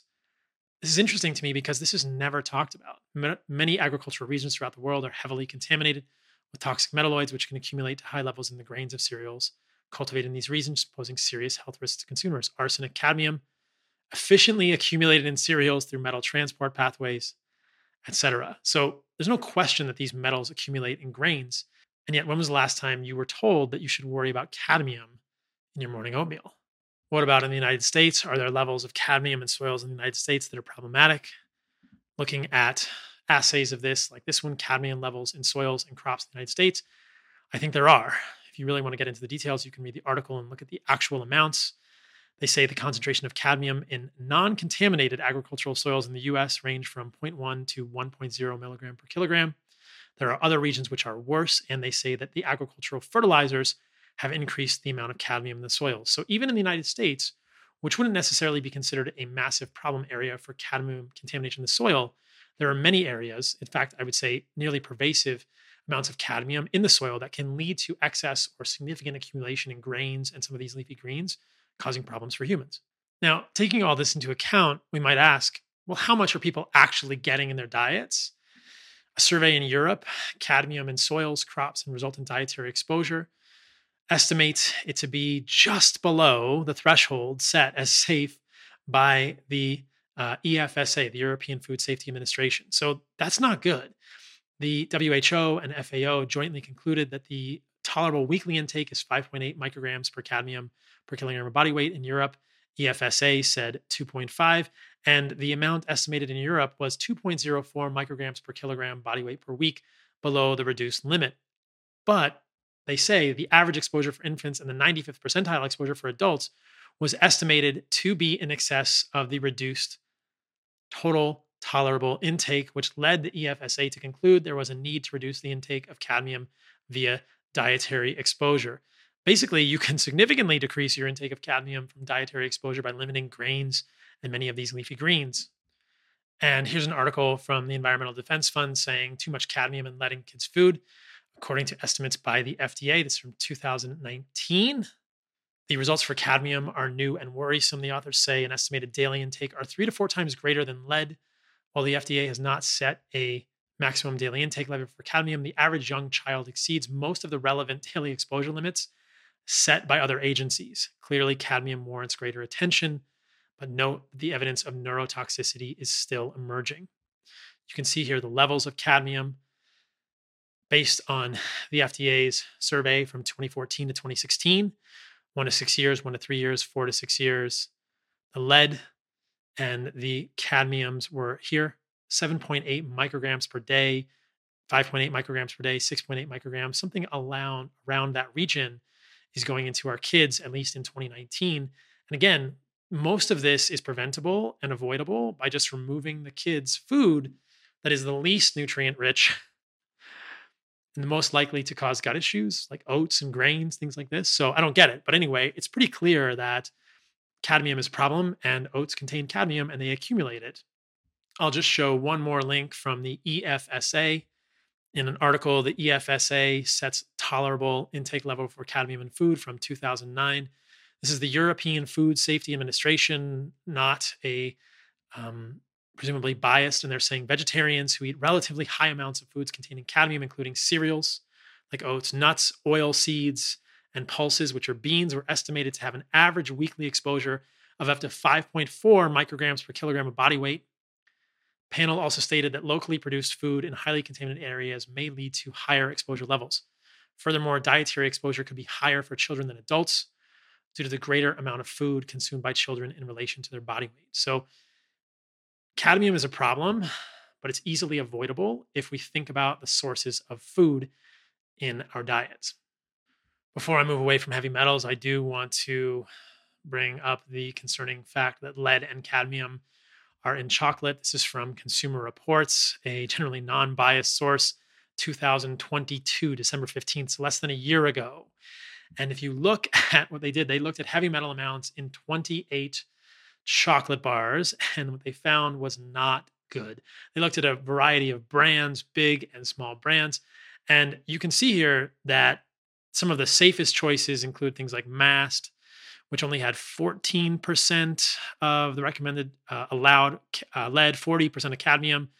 This is interesting to me because this is never talked about. Many agricultural regions throughout the world are heavily contaminated with toxic metalloids, which can accumulate to high levels in the grains of cereals cultivated in these regions, posing serious health risks to consumers. Arsenic, cadmium, efficiently accumulated in cereals through metal transport pathways, etc. So there's no question that these metals accumulate in grains. And yet, when was the last time you were told that you should worry about cadmium in your morning oatmeal? What about in the United States? Are there levels of cadmium in soils in the United States that are problematic? Looking at assays of this, like this one, cadmium levels in soils and crops in the United States, I think there are. If you really want to get into the details, you can read the article and look at the actual amounts. They say the concentration of cadmium in non contaminated agricultural soils in the US range from 0.1 to 1.0 milligram per kilogram. There are other regions which are worse, and they say that the agricultural fertilizers have increased the amount of cadmium in the soil. So even in the United States, which wouldn't necessarily be considered a massive problem area for cadmium contamination in the soil, there are many areas, in fact, I would say nearly pervasive amounts of cadmium in the soil that can lead to excess or significant accumulation in grains and some of these leafy greens, causing problems for humans. Now, taking all this into account, we might ask, well, how much are people actually getting in their diets? A survey in Europe, cadmium in soils, crops, and resultant dietary exposure estimates it to be just below the threshold set as safe by the uh, EFSA, the European Food Safety Administration. So that's not good. The WHO and FAO jointly concluded that the tolerable weekly intake is 5.8 micrograms per cadmium per kilogram of body weight in Europe. EFSA said 2.5, and the amount estimated in Europe was 2.04 micrograms per kilogram body weight per week below the reduced limit. But they say the average exposure for infants and the 95th percentile exposure for adults was estimated to be in excess of the reduced total tolerable intake, which led the EFSA to conclude there was a need to reduce the intake of cadmium via dietary exposure. Basically, you can (laughs) significantly decrease your intake of cadmium from dietary exposure by limiting grains and many of these leafy greens. And here's an article from the Environmental Defense Fund saying too much cadmium in letting kids' food according to estimates by the FDA. This is from 2019. The results for cadmium are new and worrisome. The authors say an estimated daily intake are three to four times greater than lead. While the FDA has not set a maximum daily intake level for cadmium, the average young child exceeds most of the relevant daily exposure limits set by other agencies. Clearly, cadmium warrants greater attention, but note the evidence of neurotoxicity is still emerging. You can see here the levels of cadmium based on the FDA's survey from 2014 to 2016 one to six years, one to three years, four to six years. The lead and the cadmiums were here 7.8 micrograms per day, 5.8 micrograms per day, 6.8 micrograms, something around, around that region is going into our kids, at least in 2019. And again, most of this is preventable and avoidable by just removing the kids' food that is the least nutrient rich and the most likely to cause gut issues like oats and grains, things like this. So I don't get it. But anyway, it's pretty clear that cadmium is a problem and oats contain cadmium and they accumulate it. I'll just show one more link from the EFSA. In an article, the EFSA sets tolerable intake level for cadmium in food from 2009. This is the European Food Safety Administration, not a um, presumably biased, and they're saying vegetarians who eat relatively high amounts of foods containing cadmium, including cereals like oats, nuts, oil seeds, and pulses, which are beans, were estimated to have an average weekly exposure of up to 5.4 micrograms per kilogram of body weight. Panel also stated that locally produced food in highly contaminated areas may lead to higher exposure levels. Furthermore, dietary exposure could be higher for children than adults due to the greater amount of food consumed by children in relation to their body weight. So, cadmium is a problem, but it's easily avoidable if we think about the sources of food in our diets. Before I move away from heavy metals, I do want to bring up the concerning fact that lead and cadmium are in chocolate. This is from Consumer Reports, a generally non biased source, 2022, December 15th, so less than a year ago. And if you look (laughs) at what they did, they looked at heavy metal amounts in 28 chocolate bars, (laughs) and what they found was not good. They looked at a variety of brands, big and small brands, and you can see here that some of the safest choices include things like Mast, which only had 14% of the recommended uh, allowed uh, lead, 40% of cadmium.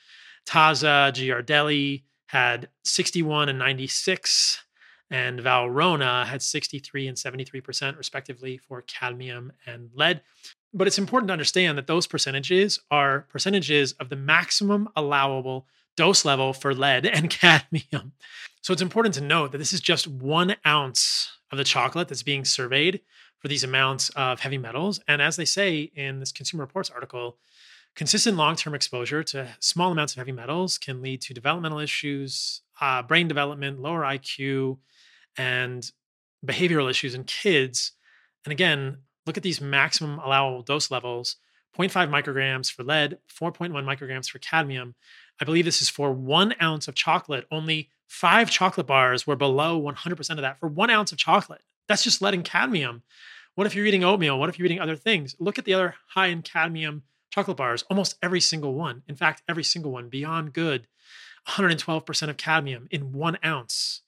Taza, Ghirardelli had 61 and 96, and Valrhona had 63 and 73%, respectively, for cadmium and lead. But it's important to understand that those percentages are percentages of the maximum allowable dose level for lead and (laughs) cadmium. So it's important to note that this is just one ounce of the chocolate that's being surveyed for these amounts of heavy metals. And as they say in this Consumer Reports article, consistent long term exposure to small amounts of heavy metals can lead to developmental issues, uh, brain development, lower IQ, and behavioral issues in kids. And again, look at these maximum allowable dose levels 0.5 micrograms for lead, 4.1 micrograms for cadmium. I believe this is for one ounce of chocolate. Only five chocolate bars were below 100% of that for one ounce of chocolate. That's just lead and cadmium. What if you're eating oatmeal? What if you're eating other things? Look at the other high in cadmium chocolate bars, almost every single one. In fact, every single one, Beyond Good, 112% of cadmium in one ounce.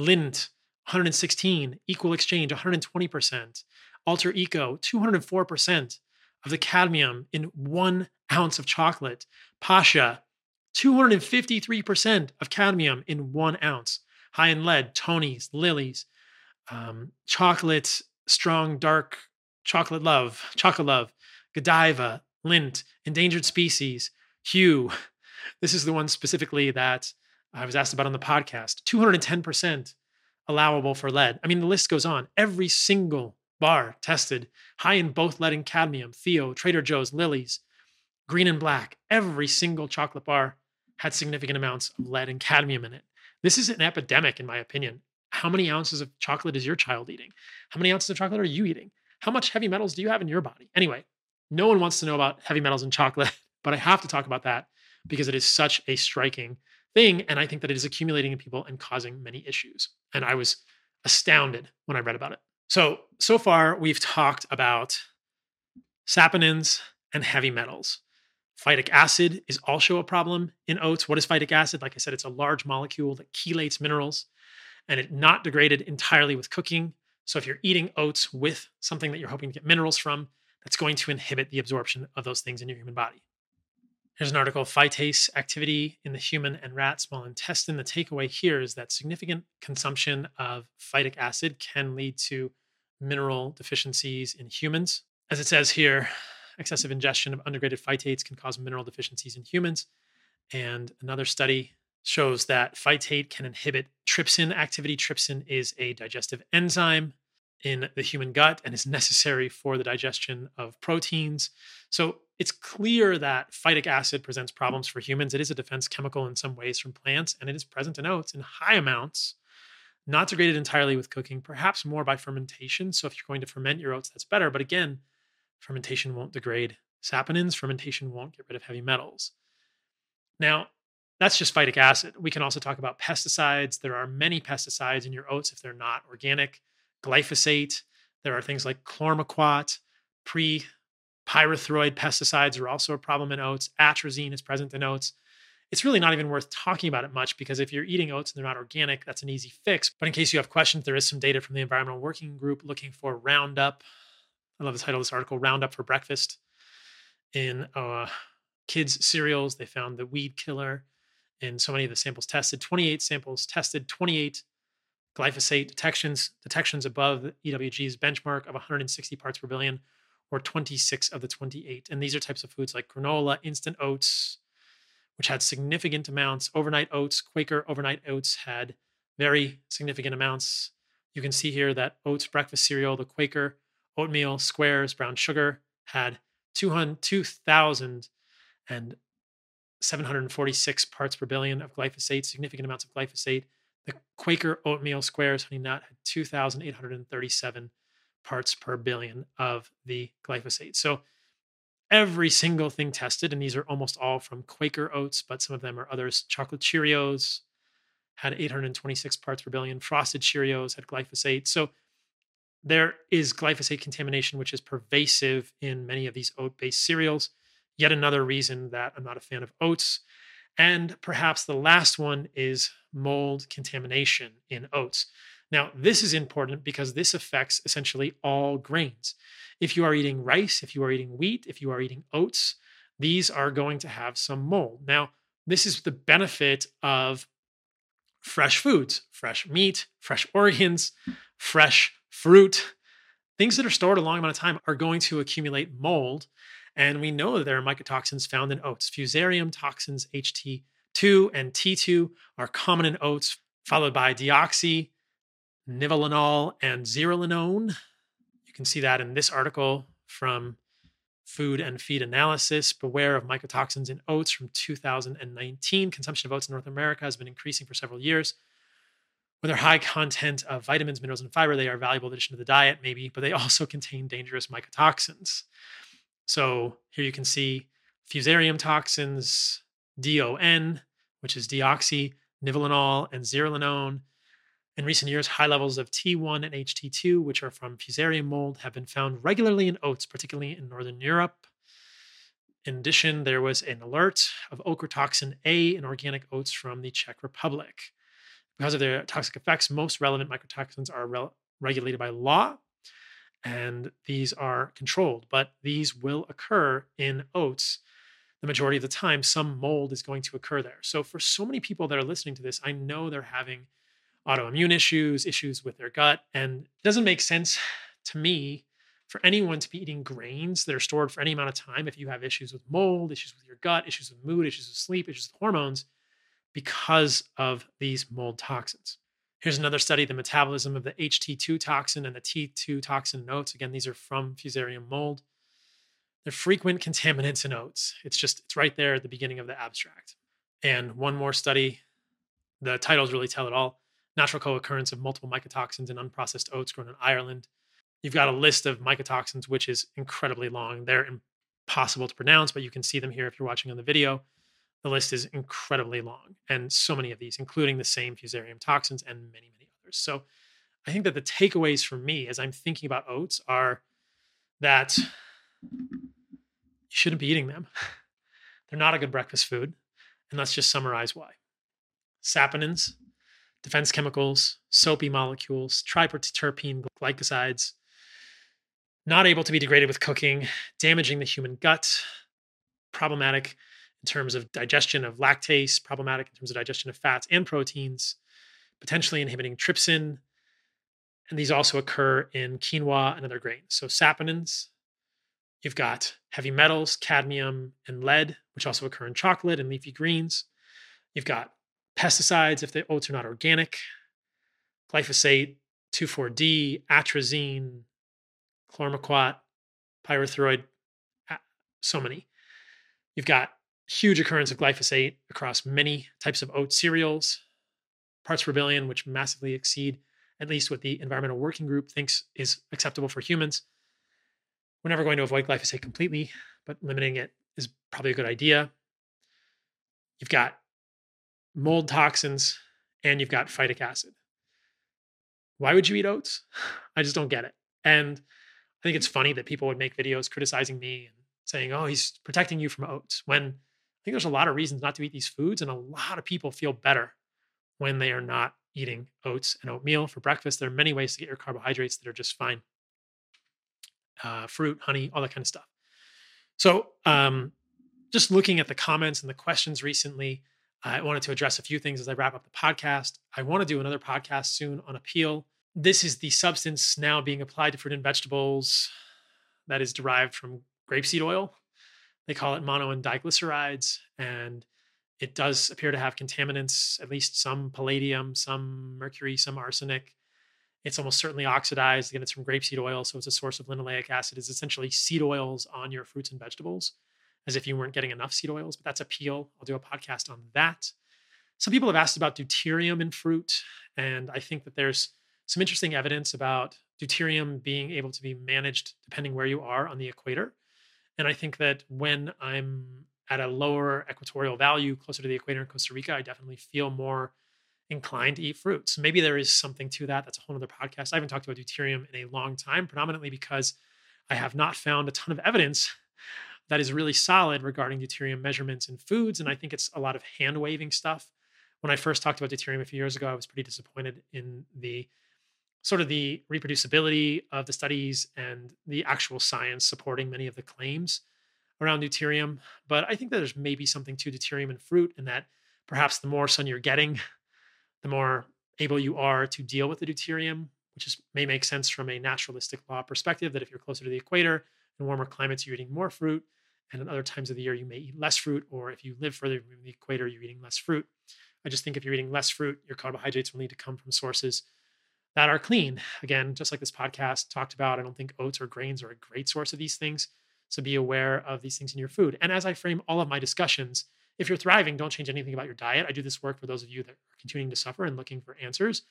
Lindt, 116, Equal Exchange, 120%. Alter Eco, 204% of the cadmium in one ounce of chocolate. Pascha, 253% of cadmium in one ounce. High in lead, Tony's, Lily's, um, chocolate, strong, dark chocolate love, chocolate love, Godiva, Lindt, endangered species, Hu. (laughs) This is the one specifically that I was asked about on the podcast. 210% allowable for lead. I mean, the list goes on. Every single bar tested high in both lead and cadmium, Theo, Trader Joe's, Lily's, green and black. Every single chocolate bar had significant amounts of lead and cadmium in it. This is an epidemic, in my opinion. How many ounces of chocolate is your child eating? How many ounces of chocolate are you eating? How much heavy metals do you have in your body? Anyway, no one wants to know about heavy metals in chocolate, (laughs) but I have to talk about that because it is such a striking thing. And I think that it is accumulating in people and causing many issues. And I was astounded when I read about it. So, so far, we've talked about saponins and heavy metals. Phytic acid is also a problem in oats. What is phytic acid? Like I said, it's a large molecule that chelates minerals and it not degraded entirely with cooking. So if you're eating oats with something that you're hoping to get minerals from, that's going to inhibit the absorption of those things in your human body. Here's an article phytase activity in the human and rat small intestine. The takeaway here is that significant consumption of phytic acid can lead to mineral deficiencies in humans. As it says here, excessive ingestion of undegraded phytates can cause mineral deficiencies in humans. And another study shows that phytate can inhibit trypsin activity. Trypsin is a digestive enzyme in the human gut and is necessary for the digestion of proteins. So it's clear that phytic acid presents problems for humans. It is a defense chemical in some ways from plants, and it is present in oats in high amounts, not degraded entirely with cooking, perhaps more by fermentation. So if you're going to ferment your oats, that's better. But again, fermentation won't degrade saponins, fermentation won't get rid of heavy metals. Now, that's just phytic acid. We can also talk about pesticides. There are many pesticides in your oats if they're not organic. Glyphosate. There are things like chlormequat, pre pyrethroid pesticides are also a problem in oats. Atrazine is present in oats. It's really not even worth talking about it much because if you're eating oats and they're not organic, that's an easy fix. But in case you have questions, there is some data from the Environmental Working Group looking for Roundup. I love the title of this article Roundup for Breakfast. In uh, kids' cereals, they found the weed killer in so many of the samples tested 28 samples tested, 28 glyphosate detections, detections above EWG's benchmark of 160 parts per billion, or 26 of the 28. And these are types of foods like granola, instant oats, which had significant amounts. Overnight oats, Quaker overnight oats had very significant amounts. You can see here that oats breakfast cereal, the Quaker oatmeal squares, brown sugar, had 2,746 parts per billion of glyphosate, significant amounts of glyphosate. The Quaker oatmeal squares honey nut had 2,837 parts per billion of the glyphosate. So every single thing tested, and these are almost all from Quaker oats, but some of them are others. Chocolate Cheerios had 826 parts per billion. Frosted Cheerios had glyphosate. So there is glyphosate contamination, which is pervasive in many of these oat based cereals. Yet another reason that I'm not a fan of oats. And perhaps the last one is mold contamination in oats. Now, this is important because this affects essentially all grains. If you are eating rice, if you are eating wheat, if you are eating oats, these are going to have some mold. Now, this is the benefit of fresh foods, fresh meat, fresh organs, fresh fruit. Things that are stored a long amount of time are going to accumulate mold. And we know that there are mycotoxins found in oats. Fusarium toxins HT2 and T2 are common in oats, followed by deoxy, nivalenol, and zearalenone. You can see that in this article from Food and Feed Analysis. Beware of mycotoxins in oats from 2019. Consumption of oats in North America has been increasing for several years. With their high content of vitamins, minerals, and fiber, they are a valuable addition to the diet, maybe, but they also (laughs) contain dangerous mycotoxins. So here you can see fusarium toxins, DON, which is deoxy, nivalenol, and zearalenone. In recent years, high levels of T1 and HT2, which are from fusarium mold, have been found regularly in oats, particularly in Northern Europe. In addition, there was an alert of ochratoxin A in organic oats from the Czech Republic. Because of their toxic effects, most relevant mycotoxins are re- regulated by law, and these are controlled, but these will occur in oats the majority of the time. Some mold is going to occur there. So, for so many people that are listening to this, I know they're having autoimmune issues, issues with their gut. And it doesn't make sense to me for anyone to be eating grains that are stored for any amount of time if you have issues with mold, issues with your gut, issues with mood, issues with sleep, issues with hormones because of these mold toxins. Here's another study the metabolism of the HT2 toxin and the T2 toxin in oats. Again, these are from Fusarium mold. They're frequent contaminants in oats. It's just, it's right there at the beginning of the abstract. And one more study, the titles really tell it all natural co-occurrence of multiple mycotoxins in unprocessed oats grown in Ireland. You've got a list of mycotoxins, which is incredibly long. They're impossible to pronounce, but you can see them here if you're watching on the video. The list is incredibly long, and so many of these, including the same fusarium toxins and many, many others. So I think that the takeaways for me as I'm thinking about oats are that you shouldn't be eating them. (laughs) They're not a good breakfast food. And let's just summarize why. Saponins, defense chemicals, soapy molecules, triterpene glycosides, not able to be degraded with cooking, damaging the human gut, problematic in terms of digestion of lactase, problematic in terms of digestion of fats and proteins, potentially inhibiting trypsin. And these also occur in quinoa and other grains. So, saponins, you've got heavy metals, cadmium, and lead, which also occur in chocolate and leafy greens. You've got pesticides if the oats are not organic, glyphosate, 2,4-D, atrazine, chlormequat, pyrethroid, so many. You've got huge occurrence of glyphosate across many types of oat cereals, parts per billion, which massively exceed at least what the Environmental Working Group thinks is acceptable for humans. We're never going to avoid glyphosate completely, but limiting it is probably a good idea. You've got mold toxins, and you've got phytic acid. Why would you eat oats? (sighs) I just don't get it. And I think it's funny that people would make videos criticizing me and saying, oh, he's protecting you from oats when I think there's a lot of reasons not to eat these foods, and a lot of people feel better when they are not eating oats and oatmeal for breakfast. There are many ways to get your carbohydrates that are just fine. Uh, fruit, honey, all that kind of stuff. So, um, just looking at the comments and the questions recently, I wanted to address a few things as I wrap up the podcast. I want to do another podcast soon on Apeel. This is the substance now being applied to fruit and vegetables that is derived from grapeseed oil. They call it mono and diglycerides, and it does appear to have contaminants, at least some palladium, some mercury, some arsenic. It's almost certainly oxidized. Again, it's from grapeseed oil, so it's a source of linoleic acid. It's essentially seed oils on your fruits and vegetables, as if you weren't getting enough seed oils. But that's Apeel. I'll do a podcast on that. Some people have asked about deuterium in fruit, and I think that there's some interesting evidence about deuterium being able to be managed depending where you are on the equator. And I think that when I'm at a lower equatorial value, closer to the equator in Costa Rica, I definitely feel more inclined to eat fruits. Maybe there is something to that. That's a whole other podcast. I haven't talked about deuterium in a long time, predominantly because I have not found a ton of evidence that is really solid regarding deuterium measurements in foods. And I think it's a lot of hand waving stuff. When I first talked about deuterium a few years ago, I was pretty disappointed in the sort of the reproducibility of the studies and the actual science supporting many of the claims around deuterium. But I think that there's maybe something to deuterium in fruit, and that perhaps the more sun you're getting, the more able you are to deal with the deuterium, which is, may make sense from a naturalistic law perspective that if you're closer to the equator, in warmer climates, you're eating more fruit. And in other times of the year, you may eat less fruit. Or if you live further from the equator, you're eating less fruit. I just think if you're eating less fruit, your carbohydrates will need to come from sources that are clean. Again, just like this podcast talked about, I don't think oats or grains are a great source of these things. So be aware of these things in your food. And as I frame all of my discussions, if you're thriving, don't change anything about your diet. I do this work for those of you that are continuing to suffer and looking for answers.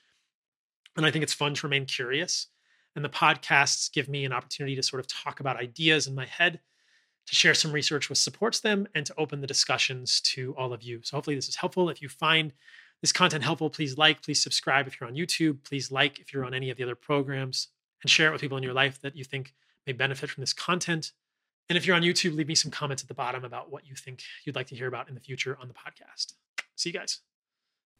And I think it's fun to remain curious. And the podcasts give me an opportunity to sort of talk about ideas in my head, to share some research which supports them, and to open the discussions to all of you. So hopefully this is helpful. If you find this content helpful, please like, please subscribe if you're on YouTube, please like if you're on any of the other programs, and share it with people in your life that you think may benefit from this content. And if you're on YouTube, leave me some comments at the bottom about what you think you'd like to hear about in the future on the podcast. See you guys.